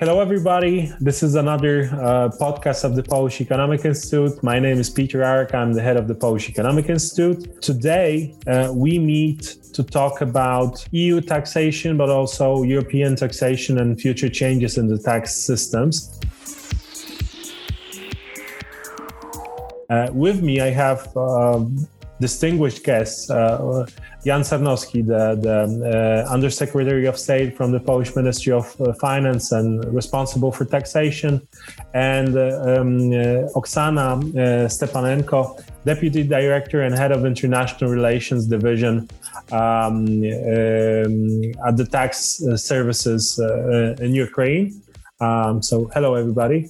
Hello, everybody. This is another uh, podcast of the Polish Economic Institute. My name is Peter Arak. I'm the head of the Polish Economic Institute. Today, uh, we meet to talk about EU taxation, but also European taxation and future changes in the tax systems. Uh, with me, I have um, distinguished guests. Jan Sarnowski, the, the uh, Undersecretary of State from the Polish Ministry of uh, Finance and responsible for taxation, and uh, um, uh, Oksana uh, Stepanenko, Deputy Director and Head of International Relations Division um, um, at the Tax Services in Ukraine. Um, so, hello, everybody.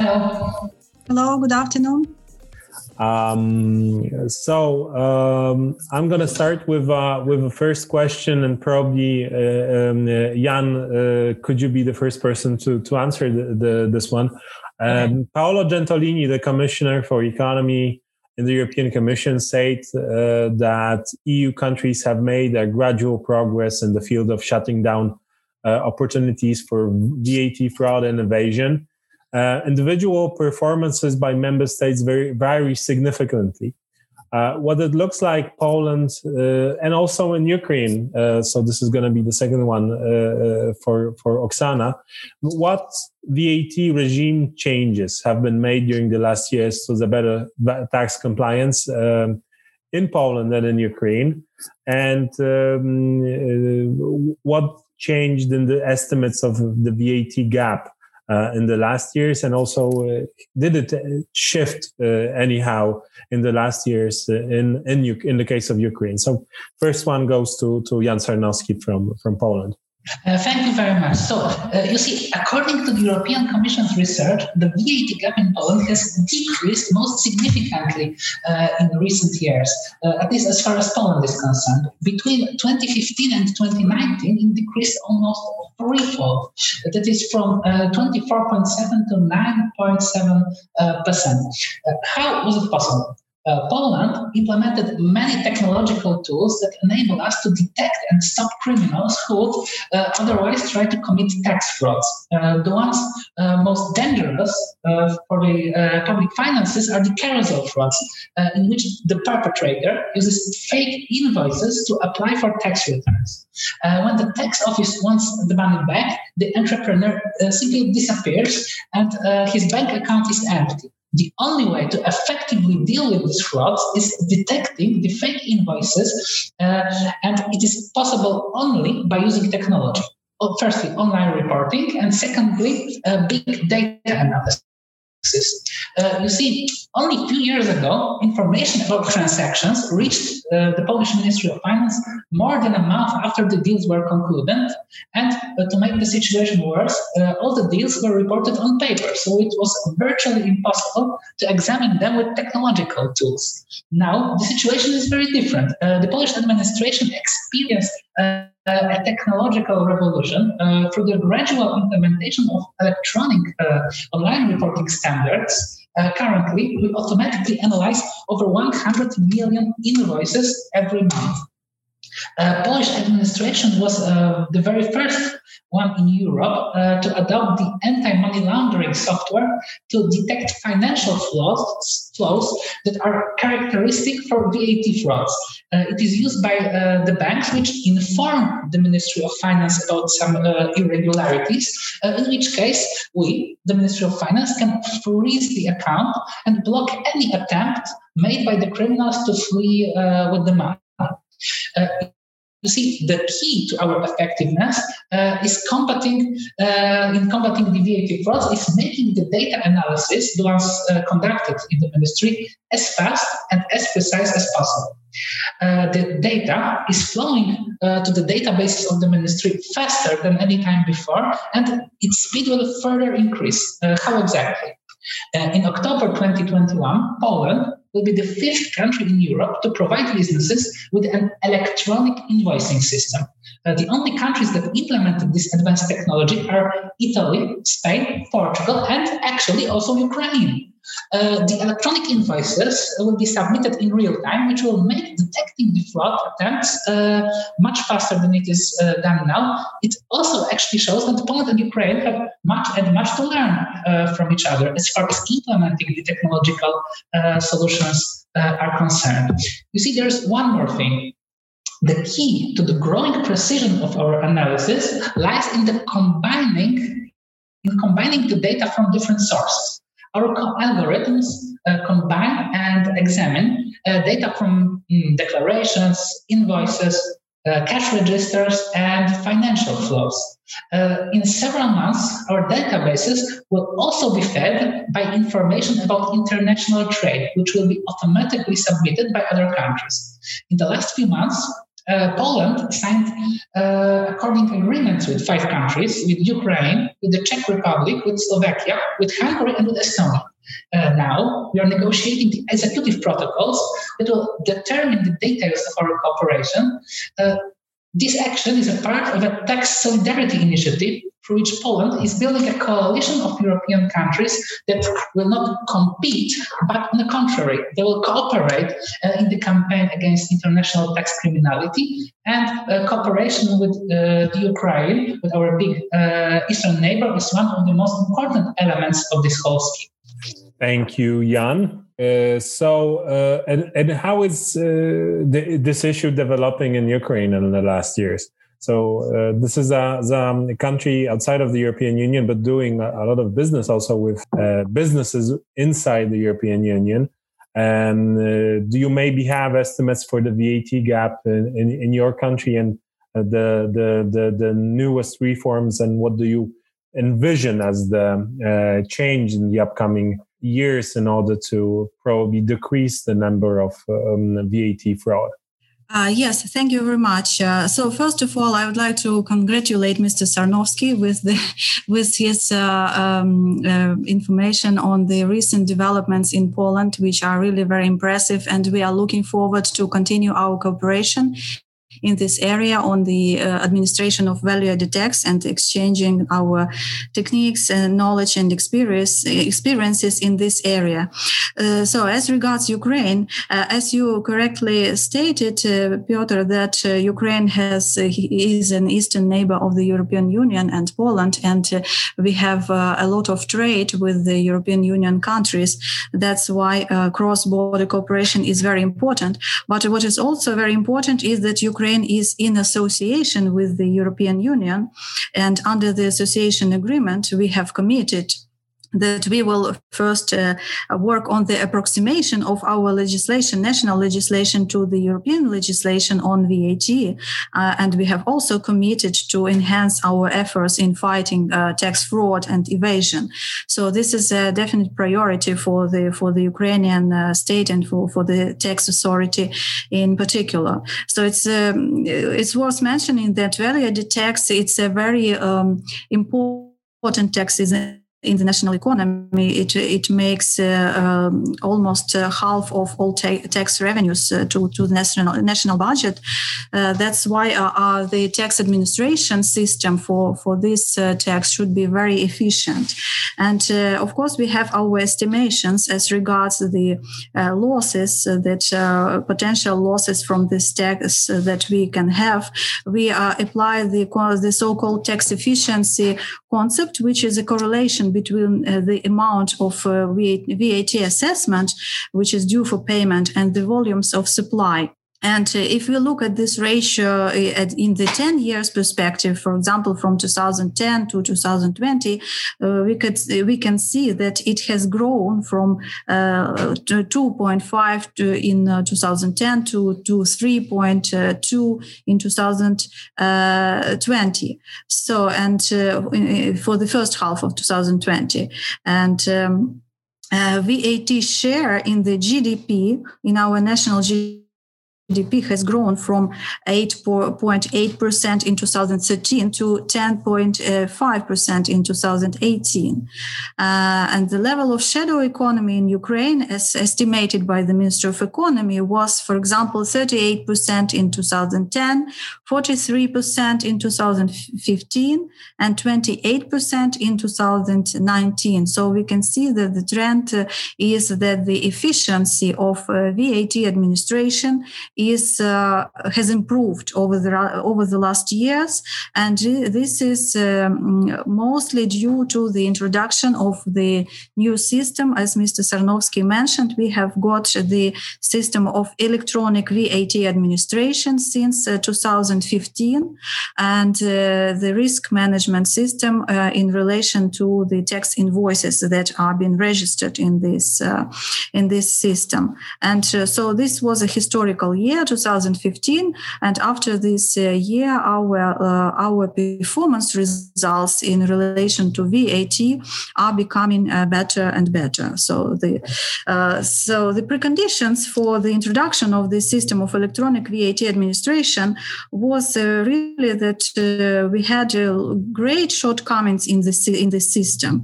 Hello. Hello, good afternoon. Um, so um, I'm going to start with uh, with the first question, and probably uh, um, uh, Jan, uh, could you be the first person to to answer the, the, this one? Um, Paolo Gentiloni, the Commissioner for Economy in the European Commission, said uh, that EU countries have made a gradual progress in the field of shutting down uh, opportunities for VAT fraud and evasion. Uh, individual performances by member states vary, vary significantly. Uh, what it looks like Poland uh, and also in Ukraine. Uh, so this is going to be the second one uh, for for Oksana. What VAT regime changes have been made during the last years to the better tax compliance um, in Poland and in Ukraine, and um, what changed in the estimates of the VAT gap uh, in the last years and also uh, did it uh, shift uh, anyhow in the last years uh, in in in the case of Ukraine? So first one goes to to Jan Sarnowski from from Poland uh, thank you very much. So, uh, you see, according to the European Commission's research, the VAT gap in Poland has decreased most significantly uh, in recent years, uh, at least as far as Poland is concerned. Between 2015 and 2019, it decreased almost threefold. That is from 24.7 uh, to 9.7 uh, percent. how was it possible? Uh, Poland implemented many technological tools that enable us to detect and stop criminals who would uh, otherwise try to commit tax frauds. Uh, the ones uh, most dangerous uh, for the uh, public finances are the carousel frauds, in which the perpetrator uses fake invoices to apply for tax returns. when the tax office wants the money back, the entrepreneur simply disappears and his bank account is empty. The only way to effectively deal with these frauds is detecting the fake invoices, uh, and it is possible only by using technology. Well, firstly, online reporting, and secondly, uh, big data analysis. Uh, you see, only few years ago, information about transactions reached uh, the Polish Ministry of Finance more than a month after the deals were concluded. And uh, to make the situation worse, uh, all the deals were reported on paper. So it was virtually impossible to examine them with technological tools. Now, the situation is very different. Uh, the Polish administration experienced uh, a technological revolution uh, through the gradual implementation of electronic uh, online reporting standards. Uh, currently, we automatically analyze over 100 million invoices every month. Uh, Polish administration was uh, the very first one in Europe uh, to adopt the anti-money laundering software to detect financial flows, that are characteristic for VAT frauds. Uh, it is used by uh, the banks which inform the Ministry of Finance about some uh, irregularities, in which case we, the Ministry of Finance, can freeze the account and block any attempt made by the criminals to flee with the money. Uh, you see, the key to our effectiveness uh, is combating uh, in combating the VAT frauds is making the data analysis, the ones uh, conducted in the ministry, as fast and as precise as possible. Uh, the data is flowing uh, to the databases of the ministry faster than any time before, and its speed will further increase. How exactly? in October 2021, Poland will be the fifth country in Europe to provide businesses with an electronic invoicing system. Uh, the only countries that implemented this advanced technology are Italy, Spain, Portugal, and actually also Ukraine. uh, the electronic invoices will be submitted in real time, which will make detecting the fraud attempts uh, much faster than it is uh, done now. It also actually shows that Poland and Ukraine have much and much to learn uh, from each other as far as implementing the technological uh, solutions uh, are concerned. You see, there's one more thing. The key to the growing precision of our analysis lies in the combining in combining the data from different sources. Our algorithms uh, combine and examine uh, data from mm, declarations, invoices, uh, cash registers, and financial flows. Uh, in several months, our databases will also be fed by information about international trade, which will be automatically submitted by other countries. In the last few months, uh, Poland signed uh, according agreements with five countries, with Ukraine, with the Czech Republic, with Slovakia, with Hungary, and with Estonia. Uh, now we are negotiating the executive protocols that will determine the details of our cooperation. This action is a part of a tax solidarity initiative through which Poland is building a coalition of European countries that will not compete, but on the contrary, they will cooperate uh, in the campaign against international tax criminality and uh, cooperation with uh, the Ukraine, with our big uh, eastern neighbor, is one of the most important elements of this whole scheme. Thank you, Jan. Uh, so, uh, and, and how is uh, the, this issue developing in Ukraine in the last years? So, uh, this is a, a, country outside of the European Union, but doing a, lot of business also with uh, businesses inside the European Union. And do you maybe have estimates for the VAT gap in, in, in your country and the, the, the, the newest reforms? And what do you envision as the change in the upcoming years in order to probably decrease the number of um, VAT fraud? Uh, yes, thank you very much. Uh, so first of all, I would like to congratulate Mr. Sarnowski with the with his uh, um, uh, information on the recent developments in Poland, which are really very impressive, and we are looking forward to continue our cooperation in this area on the uh, administration of value-added tax and exchanging our techniques and knowledge and experience experiences in this area. Uh, so, as regards Ukraine, uh, as you correctly stated, uh, Piotr, that uh, Ukraine has uh, is an eastern neighbor of the European Union and Poland, and we have a lot of trade with the European Union countries. That's why cross-border cooperation is very important. But what is also very important is that Ukraine Ukraine is in association with the European Union. And under the association agreement, we have committed that we will first uh, work on the approximation of our legislation, national legislation, to the European legislation on VAT. Uh, and we have also committed to enhance our efforts in fighting uh, tax fraud and evasion. So this is a definite priority for the for the Ukrainian uh, state and for, for the tax authority in particular. So it's um, it's worth mentioning that value-added tax it's a very um, important tax is in the national economy, it it makes uh, um, almost uh, half of all ta- tax revenues uh, to to the national national budget. Uh, that's why uh, uh, the tax administration system for for this tax should be very efficient. And of course, we have our estimations as regards the losses that potential losses from this tax that we can have. We apply the the so-called tax efficiency concept, which is a correlation between uh, the amount of uh, VAT assessment, which is due for payment, and the volumes of supply. And uh, if we look at this ratio uh, in the 10 years perspective, for example, from 2010 to 2020, uh, we could we can see that it has grown from uh, 2.5 in uh, 2010 to, to 3.2 in 2020. So, and uh, for the first half of 2020, and um, VAT share in the GDP in our national GDP GDP has grown from 8.8% in 2013 to 10.5% in 2018. Uh, and the level of shadow economy in Ukraine, as estimated by the Minister of Economy, was, for example, 38% in 2010, 43% in 2015, and 28% in 2019. So we can see that the trend uh, is that the efficiency of uh, VAT administration is uh, has improved over the over the last years, and this is um, mostly due to the introduction of the new system. As Mr. Sarnowski mentioned, we have got the system of electronic VAT administration since uh, 2015, and uh, the risk management system in relation to the tax invoices that are being registered in this in this system. And so this was a historical year year 2015 and after this uh, year our uh, our performance results in relation to VAT are becoming uh, better and better. So the so the preconditions for the introduction of the system of electronic VAT administration was really that we had great shortcomings in the in the system.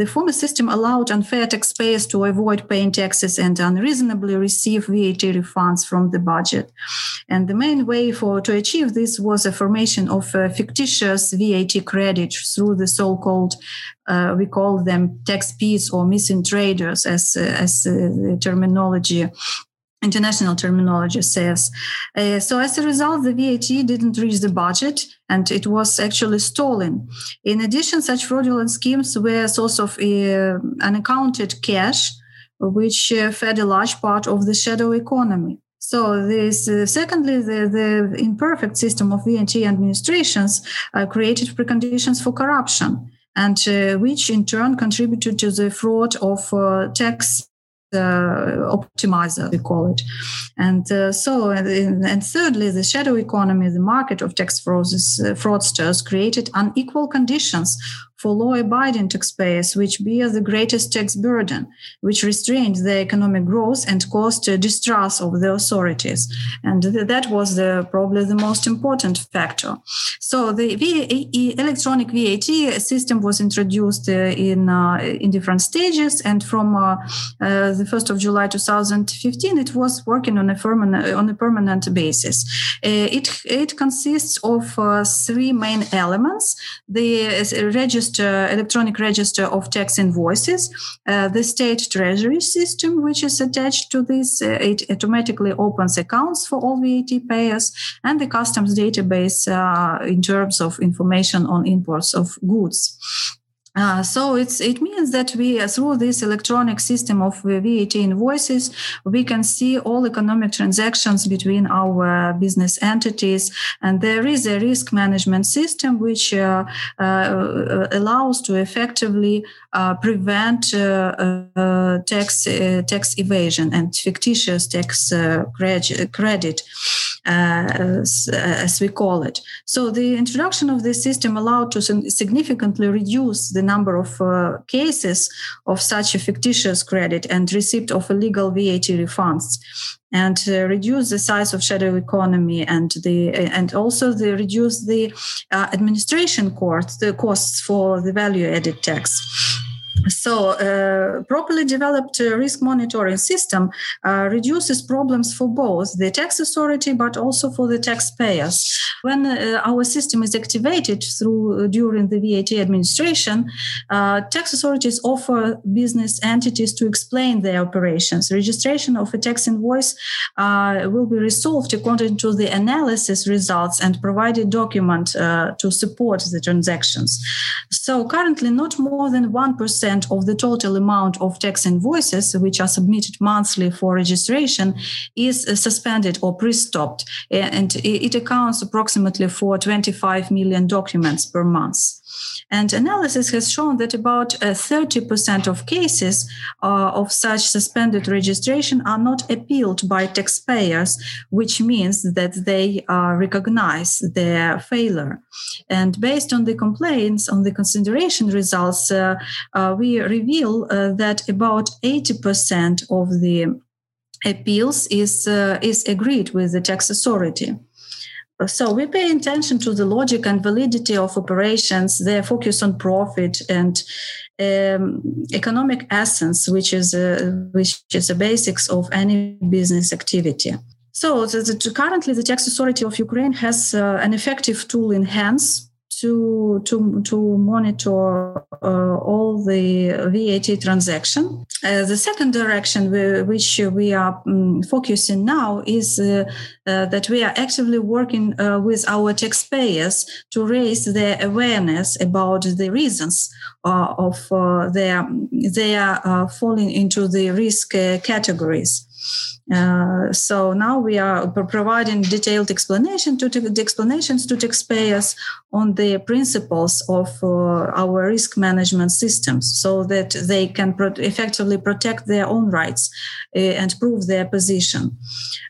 The former system allowed unfair taxpayers to avoid paying taxes and unreasonably receive VAT refunds from the budget budget. And the main way for to achieve this was a formation of fictitious VAT credit through the so-called uh, we call them tax pits or missing traders as uh, as uh, the terminology international terminology says. Uh, so as a result, the VAT didn't reach the budget and it was actually stolen. In addition, such fraudulent schemes were a source of uh, unaccounted cash, which uh, fed a large part of the shadow economy. So this, uh, secondly, the, the, imperfect system of VAT administrations uh, created preconditions for corruption, and uh, which in turn contributed to the fraud of uh, tax uh, optimizer, we call it. And uh, so, and, and, thirdly, the shadow economy, the market of tax frauds, uh, fraudsters created unequal conditions for law-abiding taxpayers, which bear the greatest tax burden, which restrained the economic growth and caused distrust of the authorities. And th- that was the, probably the most important factor. So the electronic VAT system was introduced uh, in uh, in different stages, and from uh, uh the 1st of July 2015, it was working on a permanent on a permanent basis. Uh, it it consists of uh, three main elements: the register register, electronic register of tax invoices, uh, the state treasury system, which is attached to this, uh, it automatically opens accounts for all VAT payers, and the customs database uh, in terms of information on imports of goods. Uh, so it's it means that we uh, through this electronic system of VAT invoices we can see all economic transactions between our business entities. And there is a risk management system which uh, uh allows to effectively uh, prevent uh, tax tax evasion and fictitious tax credit as, as we call it. So the introduction of this system allowed to significantly reduce the number of uh, cases of such a fictitious credit and receipt of illegal VAT refunds and uh, reduce the size of shadow economy and the and also the reduce the uh, administration costs the costs for the value added tax so, uh, properly developed uh, risk monitoring system uh, reduces problems for both the tax authority but also for the taxpayers. When uh, our system is activated through uh, during the VAT administration, uh, tax authorities offer business entities to explain their operations. Registration of a tax invoice will be resolved according to the analysis results and provide a document to support the transactions. So, currently, not more than one percent of the total amount of tax invoices which are submitted monthly for registration is uh, suspended or pre-stopped and it accounts approximately for 25 million documents per month and analysis has shown that about uh, 30% of cases uh, of such suspended registration are not appealed by taxpayers, which means that they uh, recognize their failure. And based on the complaints, on the consideration results, uh, uh, we reveal uh, that about 80% of the appeals is uh, is agreed with the tax authority. So we pay attention to the logic and validity of operations, their focus on profit and um, economic essence, which is uh, which is the basics of any business activity. So the, the, currently, the tax authority of Ukraine has uh, an effective tool in hands to to to monitor uh, all the VAT transaction. Uh, the second direction we, which we are um, focusing now is uh, uh, that we are actively working uh, with our taxpayers to raise their awareness about the reasons uh, of their their falling into the risk categories. Uh, so now we are providing detailed explanation to the explanations to taxpayers on the principles of uh, our risk management systems so that they can pro- effectively protect their own rights uh, and prove their position.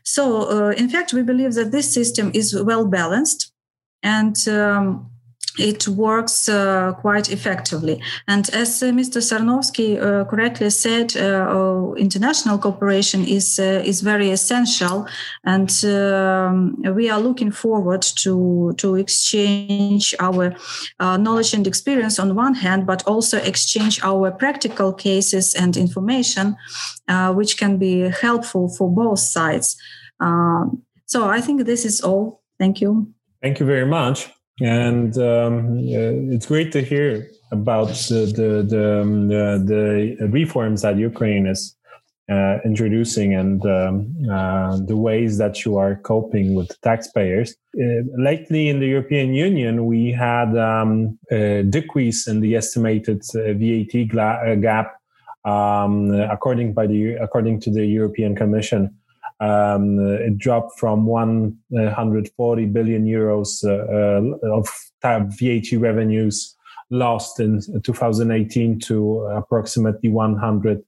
So, uh, in fact, we believe that this system is well balanced and um, it works uh, quite effectively. And as uh, Mr. Sarnowski uh, correctly said, uh, oh, international cooperation is uh, is very essential, and um, we are looking forward to to exchange our uh, knowledge and experience on one hand, but also exchange our practical cases and information, which can be helpful for both sides. Um, so I think this is all. Thank you. Thank you very much and um, it's great to hear about the the the, um, the, the reforms that Ukraine is uh, introducing and um, uh, the ways that you are coping with taxpayers. Uh, lately, in the European Union, we had um, a decrease in the estimated uh, VAT uh, gap, um, according by the according to the European Commission. Um, it dropped from 140 billion euros uh, of VAT revenues lost in 2018 to approximately 130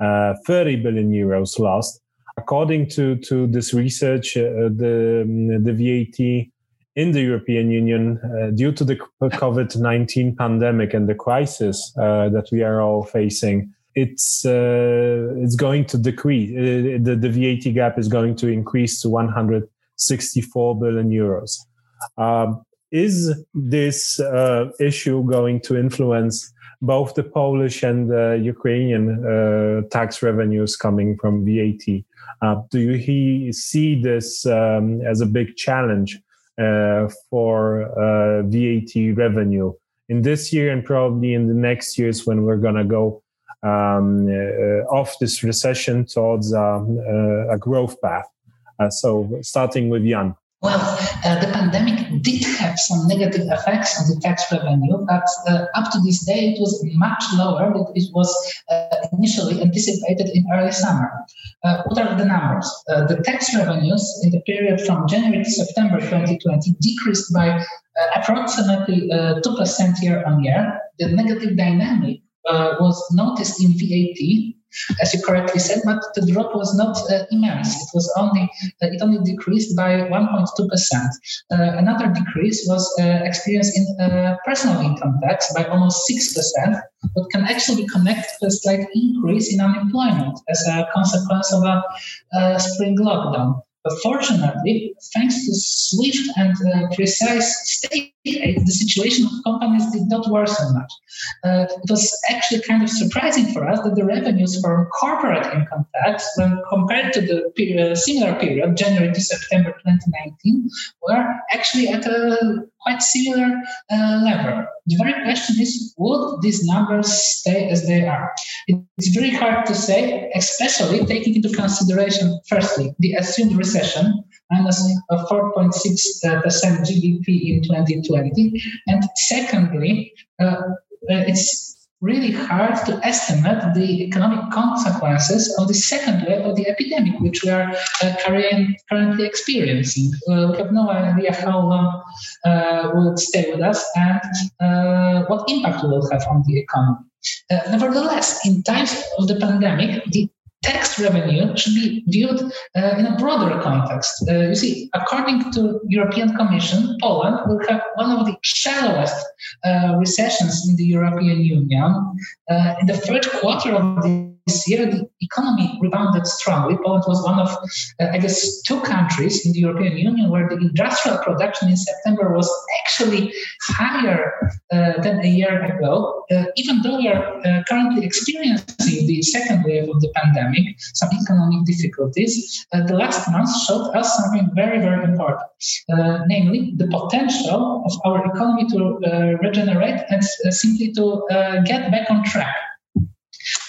uh, euros lost. According to, to this research, uh, the, the VAT in the European Union, uh, due to the COVID 19 pandemic and the crisis uh, that we are all facing, it's uh, it's going to decrease. Uh, the, the VAT gap is going to increase to 164 billion euros. Um, is this uh, issue going to influence both the Polish and the Ukrainian uh, tax revenues coming from VAT? Uh, do you he, see this um, as a big challenge for VAT revenue in this year and probably in the next years when we're going to go um, uh, off this recession towards um, uh, a growth path. Uh, so, starting with Jan. Well, uh, the pandemic did have some negative effects on the tax revenue, but uh, up to this day it was much lower than it was uh, initially anticipated in early summer. what are the numbers? the tax revenues in the period from January to September 2020 decreased by approximately 2% year on year. The negative dynamic uh, was noticed in VAT, as you correctly said, but the drop was not uh, immense. It was only uh, it only decreased by 1.2 percent. Uh, another decrease was uh, experienced in personal income tax by almost six percent, but can actually be connected to a slight increase in unemployment as a consequence of a spring lockdown. But fortunately, thanks to swift and uh, precise state the situation of companies did not worsen much. Uh, it was actually kind of surprising for us that the revenues from corporate income tax, when compared to the period, similar period, January to September 2019, were actually at a quite similar uh, level. The very question is, would these numbers stay as they are? It's very hard to say, especially taking into consideration, firstly, the assumed recession, minus 4.6% GDP in 2020, and secondly, uh, uh it's really hard to estimate the economic consequences of the second wave of the epidemic, which we are uh, currently experiencing. Uh, we have no idea how long uh, will stay with us and uh, what impact it will have on the economy. Uh, nevertheless, in times of the pandemic, the tax revenue should be viewed uh, in a broader context. Uh, you see, according to European Commission, Poland will have one of the shallowest uh, recessions in the European Union. Uh, in the third quarter of the this year, the economy rebounded strongly. Poland was one of, uh, I guess, two countries in the European Union where the industrial production in September was actually higher uh, than a year ago. Uh, even though we are uh, currently experiencing the second wave of the pandemic, some economic difficulties, uh, the last month showed us something very, very important, uh, namely the potential of our economy to regenerate and simply to get back on track.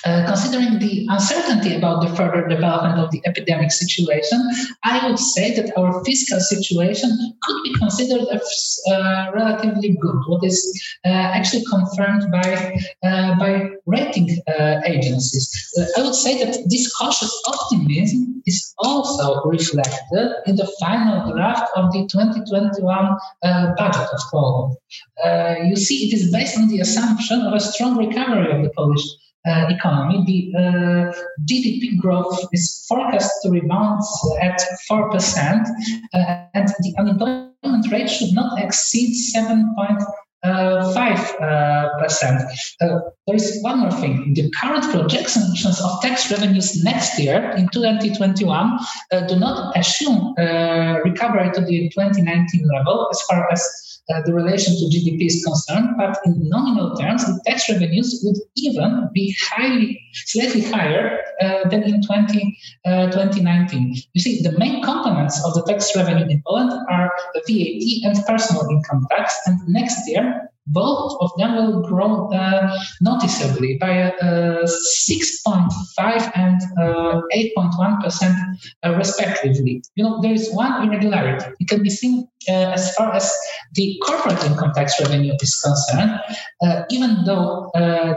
Uh, considering the uncertainty about the further development of the epidemic situation, I would say that our fiscal situation could be considered as uh, relatively good, what is uh, actually confirmed by, uh, by rating uh, agencies. I would say that this cautious optimism is also reflected in the final draft of the 2021 budget of Poland. you see, it is based on the assumption of a strong recovery of the Polish uh, economy, the uh, GDP growth is forecast to rebound at 4%, uh, and the unemployment rate should not exceed 7.5%. Uh, there is one more thing. The current projections of tax revenues next year in 2021 uh, do not assume uh, recovery to the 2019 level as far as uh, the relation to GDP is concerned, but in nominal terms, the tax revenues would even be highly, slightly higher uh, than in 20, uh, 2019. You see, the main components of the tax revenue in Poland are the VAT and personal income tax, and next year both of them will grow uh, noticeably by uh, 6.5 and uh, 8.1 percent uh, respectively. You know, there is one irregularity. It can be seen as far as the corporate income tax revenue is concerned. Even though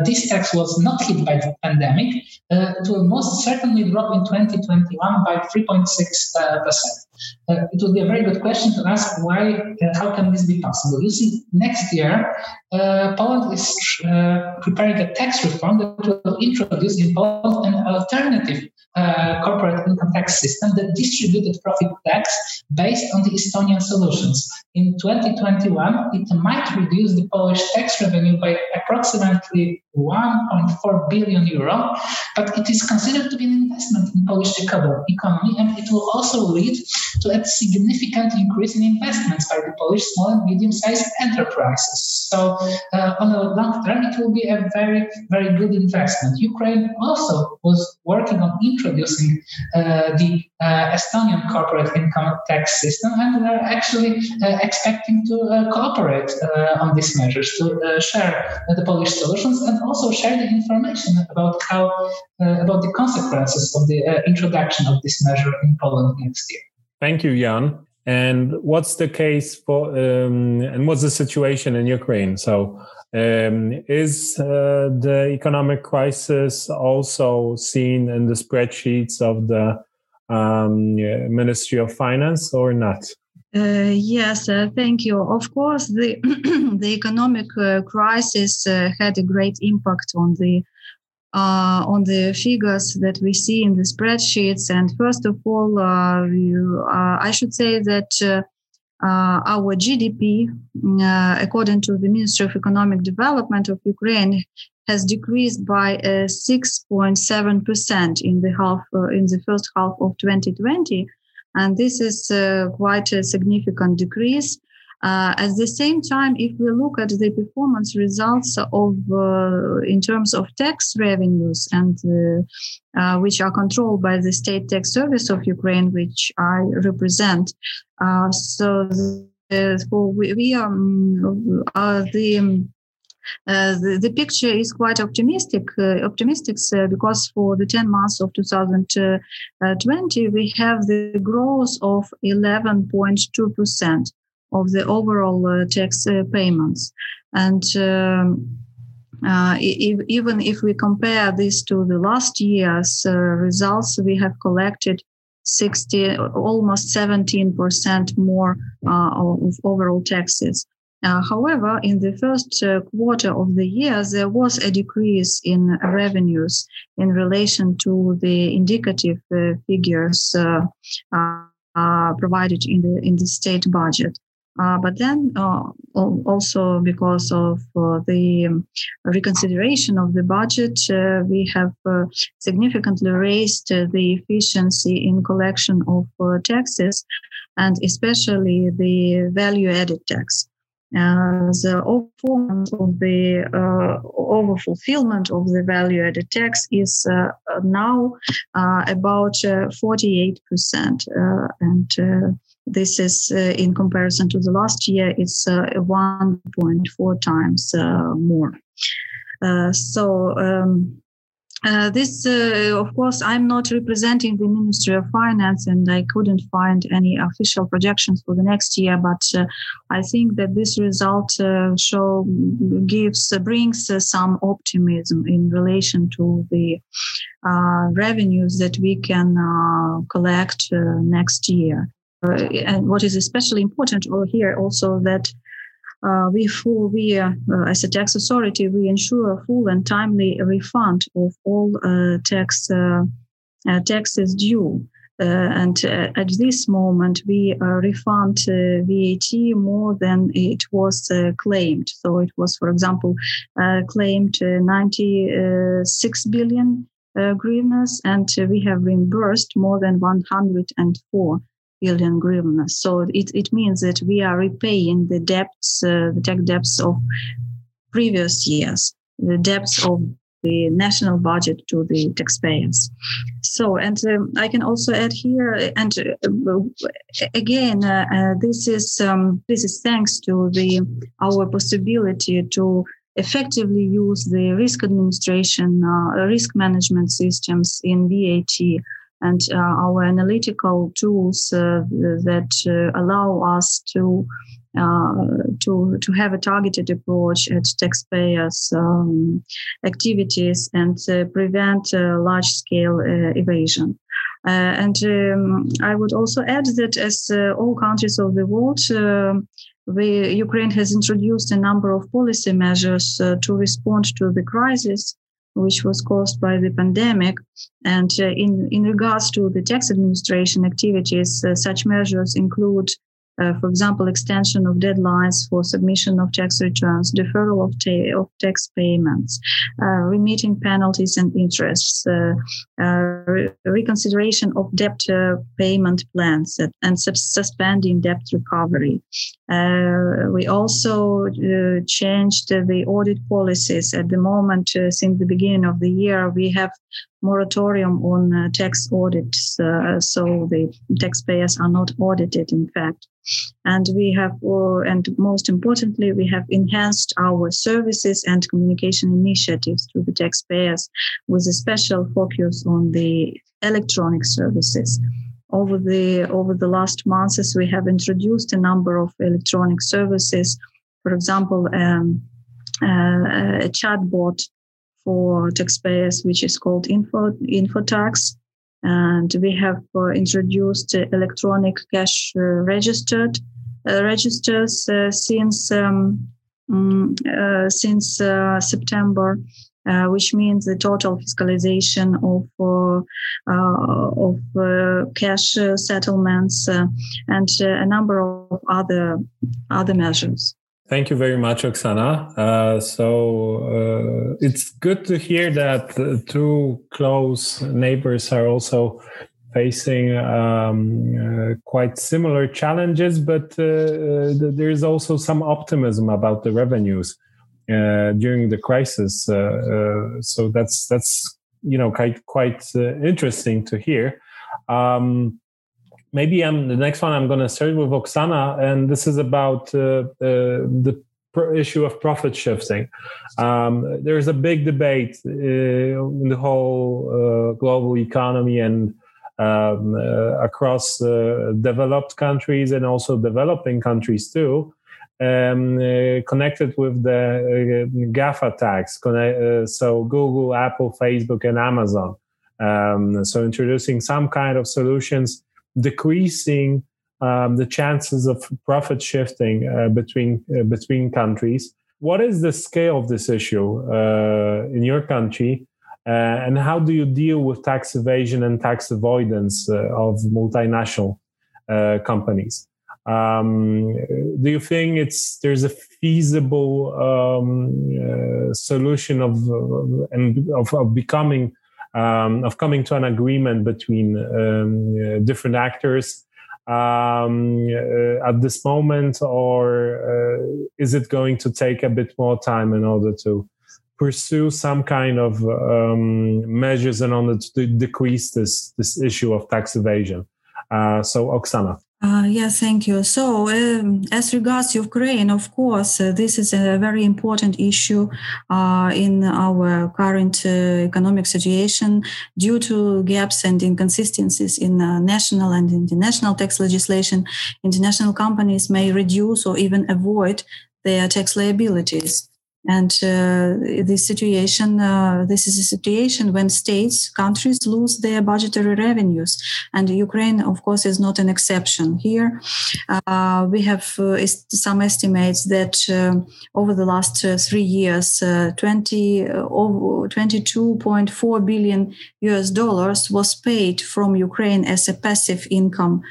this tax was not hit by the pandemic, it will most certainly drop in 2021 by 3.6 percent. Uh, it would be a very good question to ask why, how can this be possible? You see, next year, uh, Poland is uh, preparing a tax reform that will introduce in Poland an alternative uh, corporate income tax system, the distributed profit tax based on the Estonian solutions. In 2021, it might reduce the Polish tax revenue by approximately 1.4 billion euro, but it is considered to be an investment in Polish economy, and it will also lead to a significant increase in investments by the Polish small and medium-sized enterprises. So, uh, on the long term, it will be a very, very good investment. Ukraine also was working on introducing uh, the uh, Estonian corporate income tax system, and we're actually uh, expecting to uh, cooperate uh, on these measures to share the Polish solutions and also share the information about how about the consequences of the introduction of this measure in Poland next year. Thank you, Jan. And what's the case for, um, and what's the situation in Ukraine? So, um, is uh, the economic crisis also seen in the spreadsheets of the um, Ministry of Finance or not? Uh, yes, uh, thank you. Of course, the the economic uh, crisis uh, had a great impact on the uh, on the figures that we see in the spreadsheets. And first of all, uh, uh I should say that uh, uh, our GDP, mm, according to the Ministry of Economic Development of Ukraine, has decreased by 6.7% in the half in the first half of 2020 and this is uh, quite a significant decrease. Uh, at the same time, if we look at the performance results of uh, in terms of tax revenues and uh, uh which are controlled by the State Tax Service of Ukraine, which I represent, uh, so the, we, we um, the uh, the, the, picture is quite optimistic, uh, optimistic uh, because for the 10 months of 2020, we have the growth of 11.2% of the overall tax payments. And um, uh, if, even if we compare this to the last year's uh, results, we have collected 60, almost 17% more uh, of overall taxes. Uh, however, in the first uh, quarter of the year, there was a decrease in revenues in relation to the indicative uh, figures uh, uh, provided in the in the state budget. Uh, but then uh, also because of uh, the reconsideration of the budget, uh, we have uh, significantly raised the efficiency in collection of taxes and especially the value added tax. Uh, the performance of the uh, over fulfillment of the value added tax is uh, now about 48%. and this is in comparison to the last year, it's 1.4 times more. so um, uh, this, uh, of course, I'm not representing the Ministry of Finance, and I couldn't find any official projections for the next year. But uh, I think that this result uh, show gives uh, brings some optimism in relation to the revenues that we can collect next year. And what is especially important over here also that uh, we we uh, as a tax authority we ensure a full and timely refund of all uh, tax uh, uh, taxes due. Uh, and at this moment, we refund VAT more than it was claimed. So it was, for example, claimed 96 billion uh, and we have reimbursed more than 104 billion hryvnia. So it, it means that we are repaying the debts, uh, the tax debts of previous years, the debts of the national budget to the taxpayers. So, and um, I can also add here, and uh, again, uh, uh, this is um, this is thanks to the our possibility to effectively use the risk administration, uh, risk management systems in VAT and uh, our analytical tools uh, that uh, allow us to to to have a targeted approach at taxpayers' um, activities and prevent large scale evasion. Uh, and um, I would also add that as uh, all countries of the world, uh, Ukraine has introduced a number of policy measures to respond to the crisis which was caused by the pandemic. And uh, in, in regards to the tax administration activities, uh, such measures include uh, for example, extension of deadlines for submission of tax returns, deferral of, ta- of tax payments, uh, remitting penalties and interests, uh, uh re- reconsideration of debt payment plans, and sub- suspending debt recovery. Uh, we also changed the audit policies. At the moment, since the beginning of the year, we have moratorium on uh, tax audits, uh, so the taxpayers are not audited, in fact. And we have, uh, and most importantly, we have enhanced our services and communication initiatives to the taxpayers with a special focus on the electronic services. Over the over the last months, as we have introduced a number of electronic services. For example, um, uh, a chatbot for taxpayers, which is called Info InfoTax. And we have uh, introduced electronic cash uh, registered uh, registers uh, since um, um, since September. Uh, which means the total fiscalization of uh, uh, of cash settlements and a number of other other measures. Thank you very much, Oksana. Uh, so uh, it's good to hear that two close neighbors are also facing um, uh, quite similar challenges, but there's also some optimism about the revenues during the crisis. so that's that's you know quite quite interesting to hear. Um, maybe I'm the next one. I'm going to start with Oksana, and this is about uh, uh, the issue of profit shifting. Um, there's a big debate uh, in the whole uh, global economy and um, uh, across developed countries and also developing countries too. Um, uh, connected with the uh, GAFA tax, so Google, Apple, Facebook, and Amazon. Um, so introducing some kind of solutions decreasing um, the chances of profit shifting uh, between uh, between countries. What is the scale of this issue uh, in your country, uh, and how do you deal with tax evasion and tax avoidance uh, of multinational uh, companies? Um, do you think it's there's a feasible um, uh, solution of, of, of becoming um, of coming to an agreement between um, uh, different actors um, uh, at this moment, or uh, is it going to take a bit more time in order to pursue some kind of um, measures in order to decrease this this issue of tax evasion? Uh, so, Oksana. Uh, yes, thank you. So, um, as regards Ukraine, of course, uh, this is a very important issue uh, in our current uh, economic situation due to gaps and inconsistencies in uh, national and international tax legislation. International companies may reduce or even avoid their tax liabilities. And uh, this situation, uh, this is a situation when states, countries lose their budgetary revenues, and Ukraine, of course, is not an exception. Here, uh, we have uh, some estimates that uh, over the last uh, three years, 20, 22.4 billion US dollars was paid from Ukraine as a passive income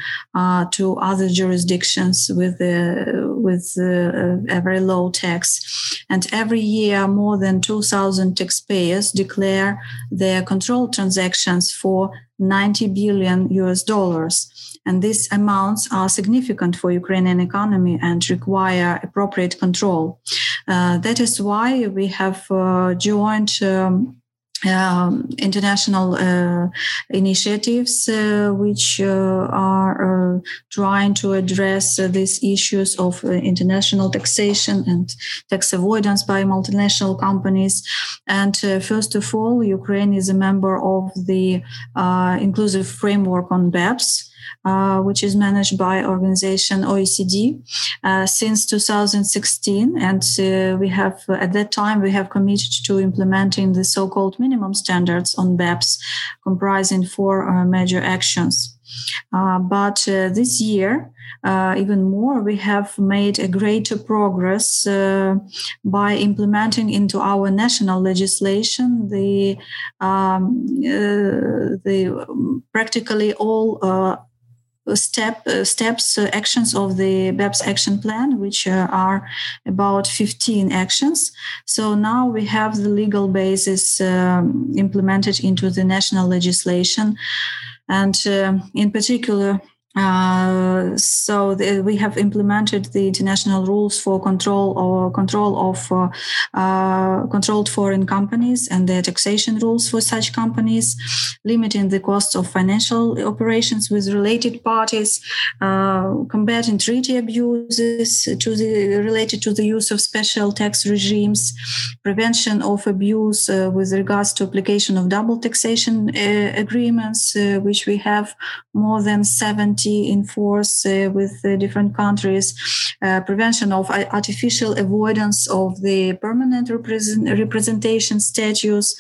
to other jurisdictions with with a very low tax, and every year more than 2,000 taxpayers declare their control transactions for 90 billion US dollars. And these amounts are significant for Ukrainian economy and require appropriate control. Uh, that is why we have uh, joined um, um, international uh, initiatives uh, which uh, are uh, trying to address uh, these issues of uh, international taxation and tax avoidance by multinational companies. And first of all, Ukraine is a member of the inclusive framework on BEPS. Uh, which is managed by organization OECD uh, since 2016. And uh, we have, at that time, we have committed to implementing the so-called minimum standards on BEPS, comprising four major actions. Uh, but uh, this year, uh, even more, we have made a greater progress by implementing into our national legislation the um, the practically all step uh, steps uh, actions of the BEPS action plan, which uh, are about 15 actions. So now we have the legal basis um, implemented into the national legislation, and in particular uh, so we have implemented the international rules for control or control of uh, uh, controlled foreign companies and the taxation rules for such companies, limiting the costs of financial operations with related parties, uh, combating treaty abuses to the related to the use of special tax regimes, prevention of abuse uh, with regards to application of double taxation agreements, which we have more than 70 in force uh, with different countries, uh, prevention of artificial avoidance of the permanent represent- representation status,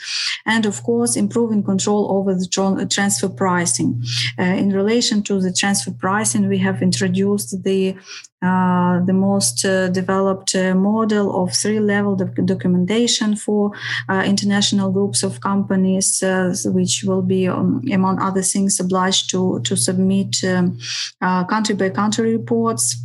and of course, improving control over the tra- transfer pricing. Uh, in relation to the transfer pricing, we have introduced the uh, the most uh, developed uh, model of three level doc- documentation for uh, international groups of companies, uh, which will be, um, among other things, obliged to, to submit country by country reports.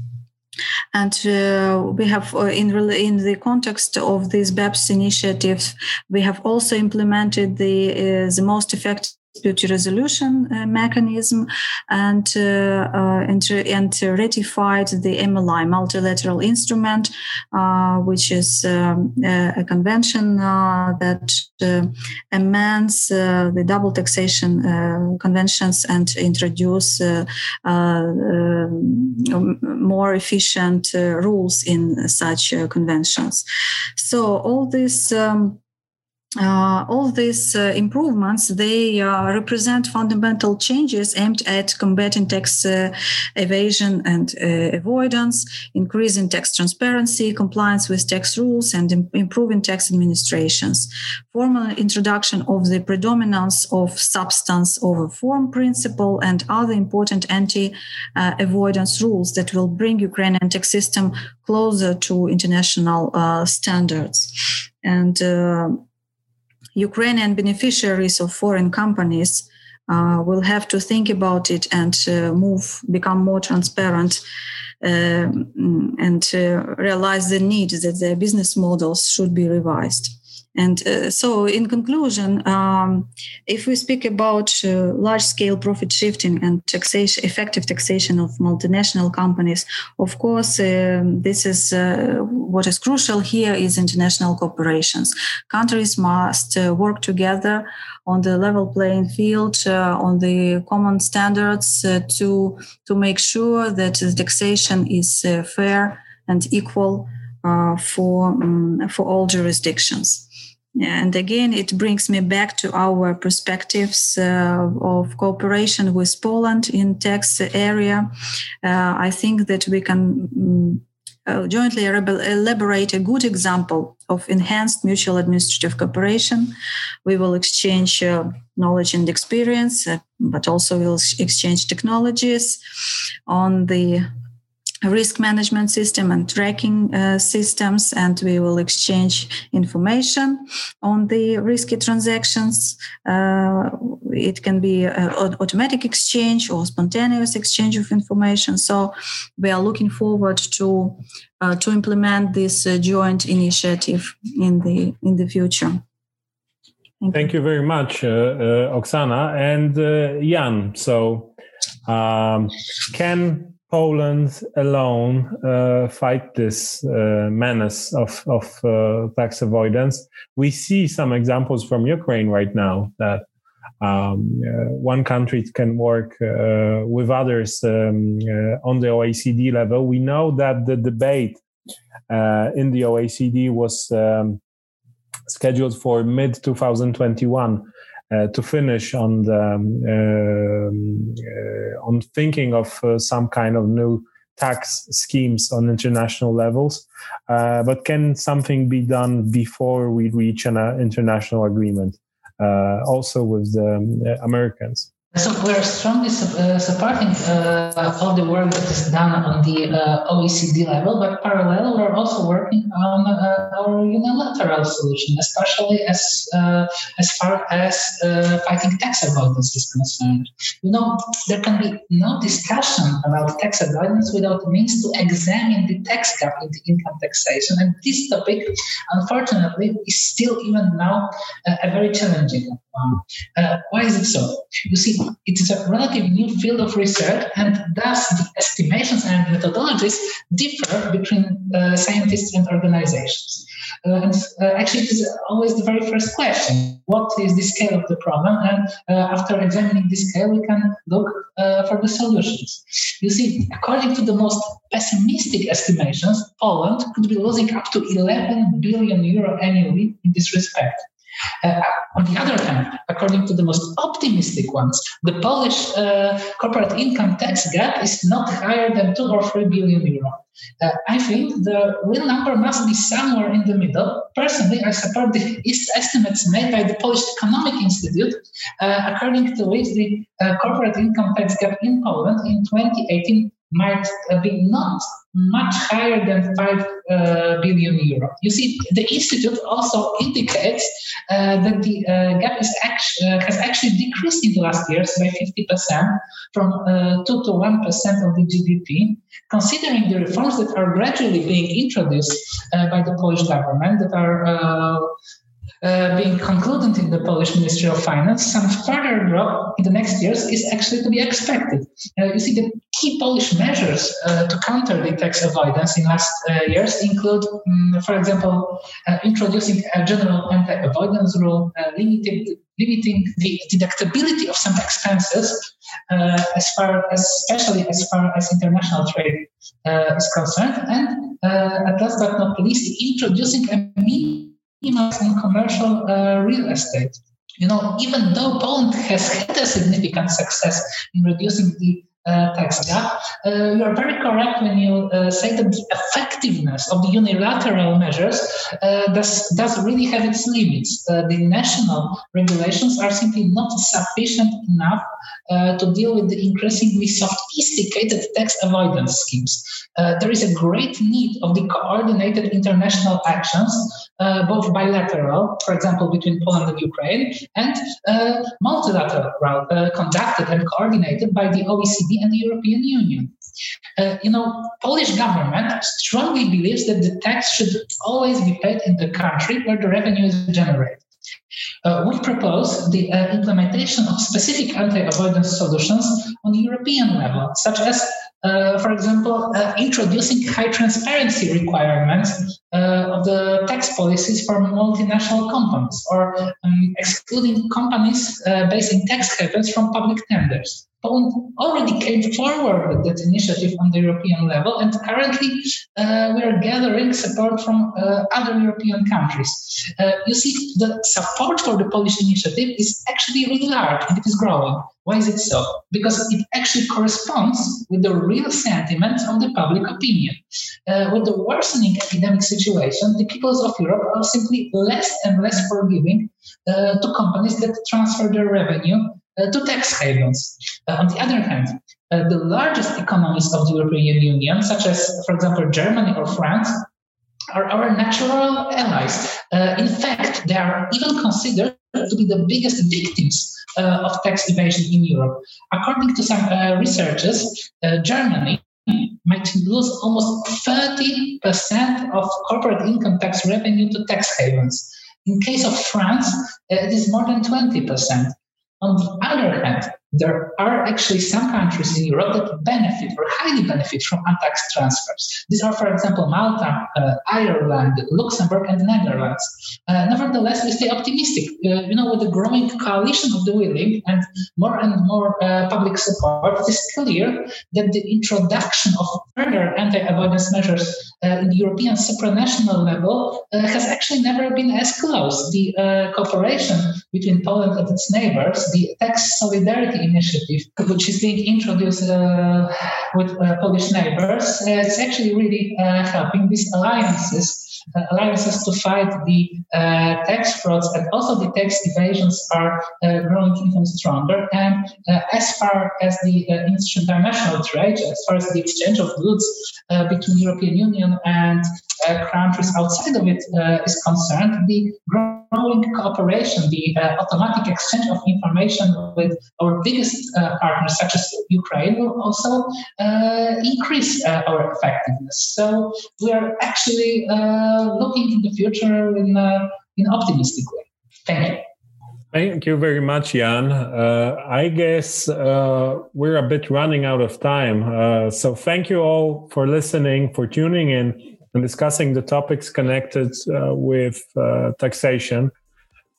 And uh, we have, uh, in, in the context of these BEPS initiatives, we have also implemented the, uh, the most effective dispute resolution uh, mechanism and, uh, uh, and, and ratified the MLI multilateral instrument, uh, which is um, a, convention uh, that uh, amends the double taxation conventions and introduce more efficient rules in such conventions. So all this. Um, uh, all these uh, improvements they uh, represent fundamental changes aimed at combating tax uh, evasion and uh, avoidance increasing tax transparency compliance with tax rules and Im- improving tax administrations. Formal introduction of the predominance of substance over form principle and other important anti-avoidance uh, rules that will bring ukrainian tax system closer to international standards. And Ukrainian beneficiaries of foreign companies uh, will have to think about it and uh, move, become more transparent, um, and realize the need that their business models should be revised. And uh, so, in conclusion, um, if we speak about uh, large scale profit shifting and taxation, effective taxation of multinational companies, of course, uh, this is uh, what is crucial here is international cooperations. Countries must uh, work together on the level playing field, uh, on the common standards to, to make sure that the taxation is fair and equal for, um, for all jurisdictions. And again, it brings me back to our perspectives uh, of cooperation with Poland in tax area. Uh, I think that we can um, jointly elaborate a good example of enhanced mutual administrative cooperation. We will exchange uh, knowledge and experience, uh, but also we'll exchange technologies on the risk management system and tracking uh, systems, and we will exchange information on the risky transactions. Uh, it can be automatic exchange or spontaneous exchange of information. So we are looking forward to uh, to implement this uh, joint initiative in the in the future. Thank, Thank you. you. very much, uh, uh, Oksana and Jan. So, um, can Poland alone uh, fight this uh, menace of, of uh, tax avoidance. We see some examples from Ukraine right now that um, uh, one country can work uh, with others um, uh, on the OECD level. We know that the debate in the OECD was um, scheduled for mid 2021 uh, to finish on the um, um, uh, on thinking of uh, some kind of new tax schemes on international levels. Uh, but can something be done before we reach an uh, international agreement, uh, also with the um, Americans? So we're strongly uh, supporting uh, all the work that is done on the uh, OECD level, but parallel, we're also working on uh, our unilateral solution, especially as uh, as far as uh, fighting tax avoidance is concerned. You know, there can be no discussion about tax avoidance without means to examine the tax gap in the income taxation, and this topic, unfortunately, is still even now a very challenging one. why is it so? You see it is a relatively new field of research, and thus the estimations and methodologies differ between uh, scientists and organizations. Uh, and uh, actually, it is always the very first question what is the scale of the problem? And uh, after examining the scale, we can look uh, for the solutions. You see, according to the most pessimistic estimations, Poland could be losing up to 11 billion euro annually in this respect. Uh, on the other hand, according to the most optimistic ones, the Polish uh, corporate income tax gap is not higher than 2 or 3 billion euro. Uh, I think the real number must be somewhere in the middle. Personally, I support the estimates made by the Polish Economic Institute, uh, according to which the corporate income tax gap in Poland in 2018 might be not much higher than 5 uh, billion euro. You see, the institute also indicates uh, that the uh, gap is actually, has actually decreased in the last years by 50% from uh, 2 to 1% of the GDP, considering the reforms that are gradually being introduced by the Polish government that are uh, being concluded in the Polish Ministry of Finance, some further drop in the next years is actually to be expected. Uh, you see, the key Polish measures uh, to counter the tax avoidance in last uh, years include, um, for example, uh, introducing a general anti-avoidance rule, limited, limiting the deductibility of some expenses, as far as, especially as far as international trade is concerned, and at last but not least, introducing a minimum in commercial uh, real estate. You know, even though Poland has had a significant success in reducing the tax gap. Uh, you are very correct when you uh, say that the effectiveness of the unilateral measures does, does really have its limits. The national regulations are simply not sufficient enough to deal with the increasingly sophisticated tax avoidance schemes. there is a great need of the coordinated international actions, both bilateral, for example, between Poland and Ukraine, and multilateral, conducted and coordinated by the OECD and the European Union. Uh, you know, Polish government strongly believes that the tax should always be paid in the country where the revenue is generated. Uh, we propose the uh, implementation of specific anti-avoidance solutions on European level, such as, uh, for example, uh, introducing high transparency requirements uh, of the tax policies for multinational companies, or um, excluding companies based in tax havens from public tenders. Poland already came forward with that initiative on the European level, and currently uh, we are gathering support from uh, other European countries. Uh, you see, the support for the Polish initiative is actually really large and it is growing. Why is it so? Because it actually corresponds with the real sentiment of the public opinion. Uh, with the worsening epidemic situation, the peoples of Europe are simply less and less forgiving uh, to companies that transfer their revenue to tax havens. Uh, on the other hand, uh, the largest economies of the European Union, such as, for example, Germany or France, are our natural allies. Uh, in fact, they are even considered to be the biggest victims uh, of tax evasion in Europe. According to some uh, researchers, Germany might lose almost 30% of corporate income tax revenue to tax havens. In case of France, it is more than 20%. On the other hand, there are actually some countries in Europe that benefit or highly benefit from untaxed transfers. These are, for example, Malta, uh, Ireland, Luxembourg, and the Netherlands. Uh, nevertheless, we stay optimistic. Uh, you know, with the growing coalition of the willing and more and more uh, public support, it is clear that the introduction of further anti-avoidance measures uh, in the European supranational level uh, has actually never been as close. The cooperation between Poland and its neighbors, the tax solidarity initiative, which is being introduced uh, with uh, Polish neighbors, uh, it's actually really uh, helping these alliances. Uh, alliances to fight the uh, tax frauds and also the tax evasions are growing even stronger. And as far as the international trade, as far as the exchange of goods between European Union and countries outside of it is concerned, the growing cooperation, the uh, automatic exchange of information with our biggest uh, partners, such as Ukraine, will also uh, increase uh, our effectiveness. So we are actually uh, looking in the future in, uh, in optimistic way. Thank you. Thank you very much, Jan. I guess we're a bit running out of time. so thank you all for listening, for tuning in and discussing the topics connected uh, with uh, taxation.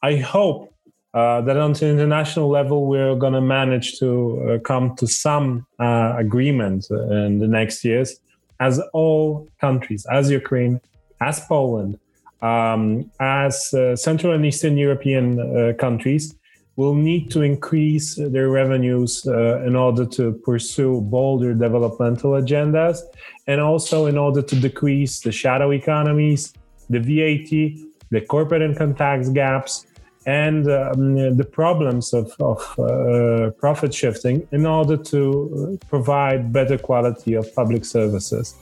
I hope uh, that on the international level, we're going to manage to uh, come to some uh, agreement in the next years, as all countries, as Ukraine, as Poland, um, as uh, Central and Eastern European countries, will need to increase their revenues uh, in order to pursue bolder developmental agendas and also in order to decrease the shadow economies, the VAT, the corporate income tax gaps, and um, the problems of, of uh, profit shifting in order to provide better quality of public services.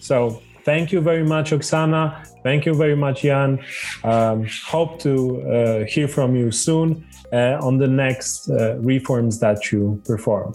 So, thank you very much, Oksana. Thank you very much, Jan. Um, hope to uh, hear from you soon uh, on the next uh, reforms that you perform.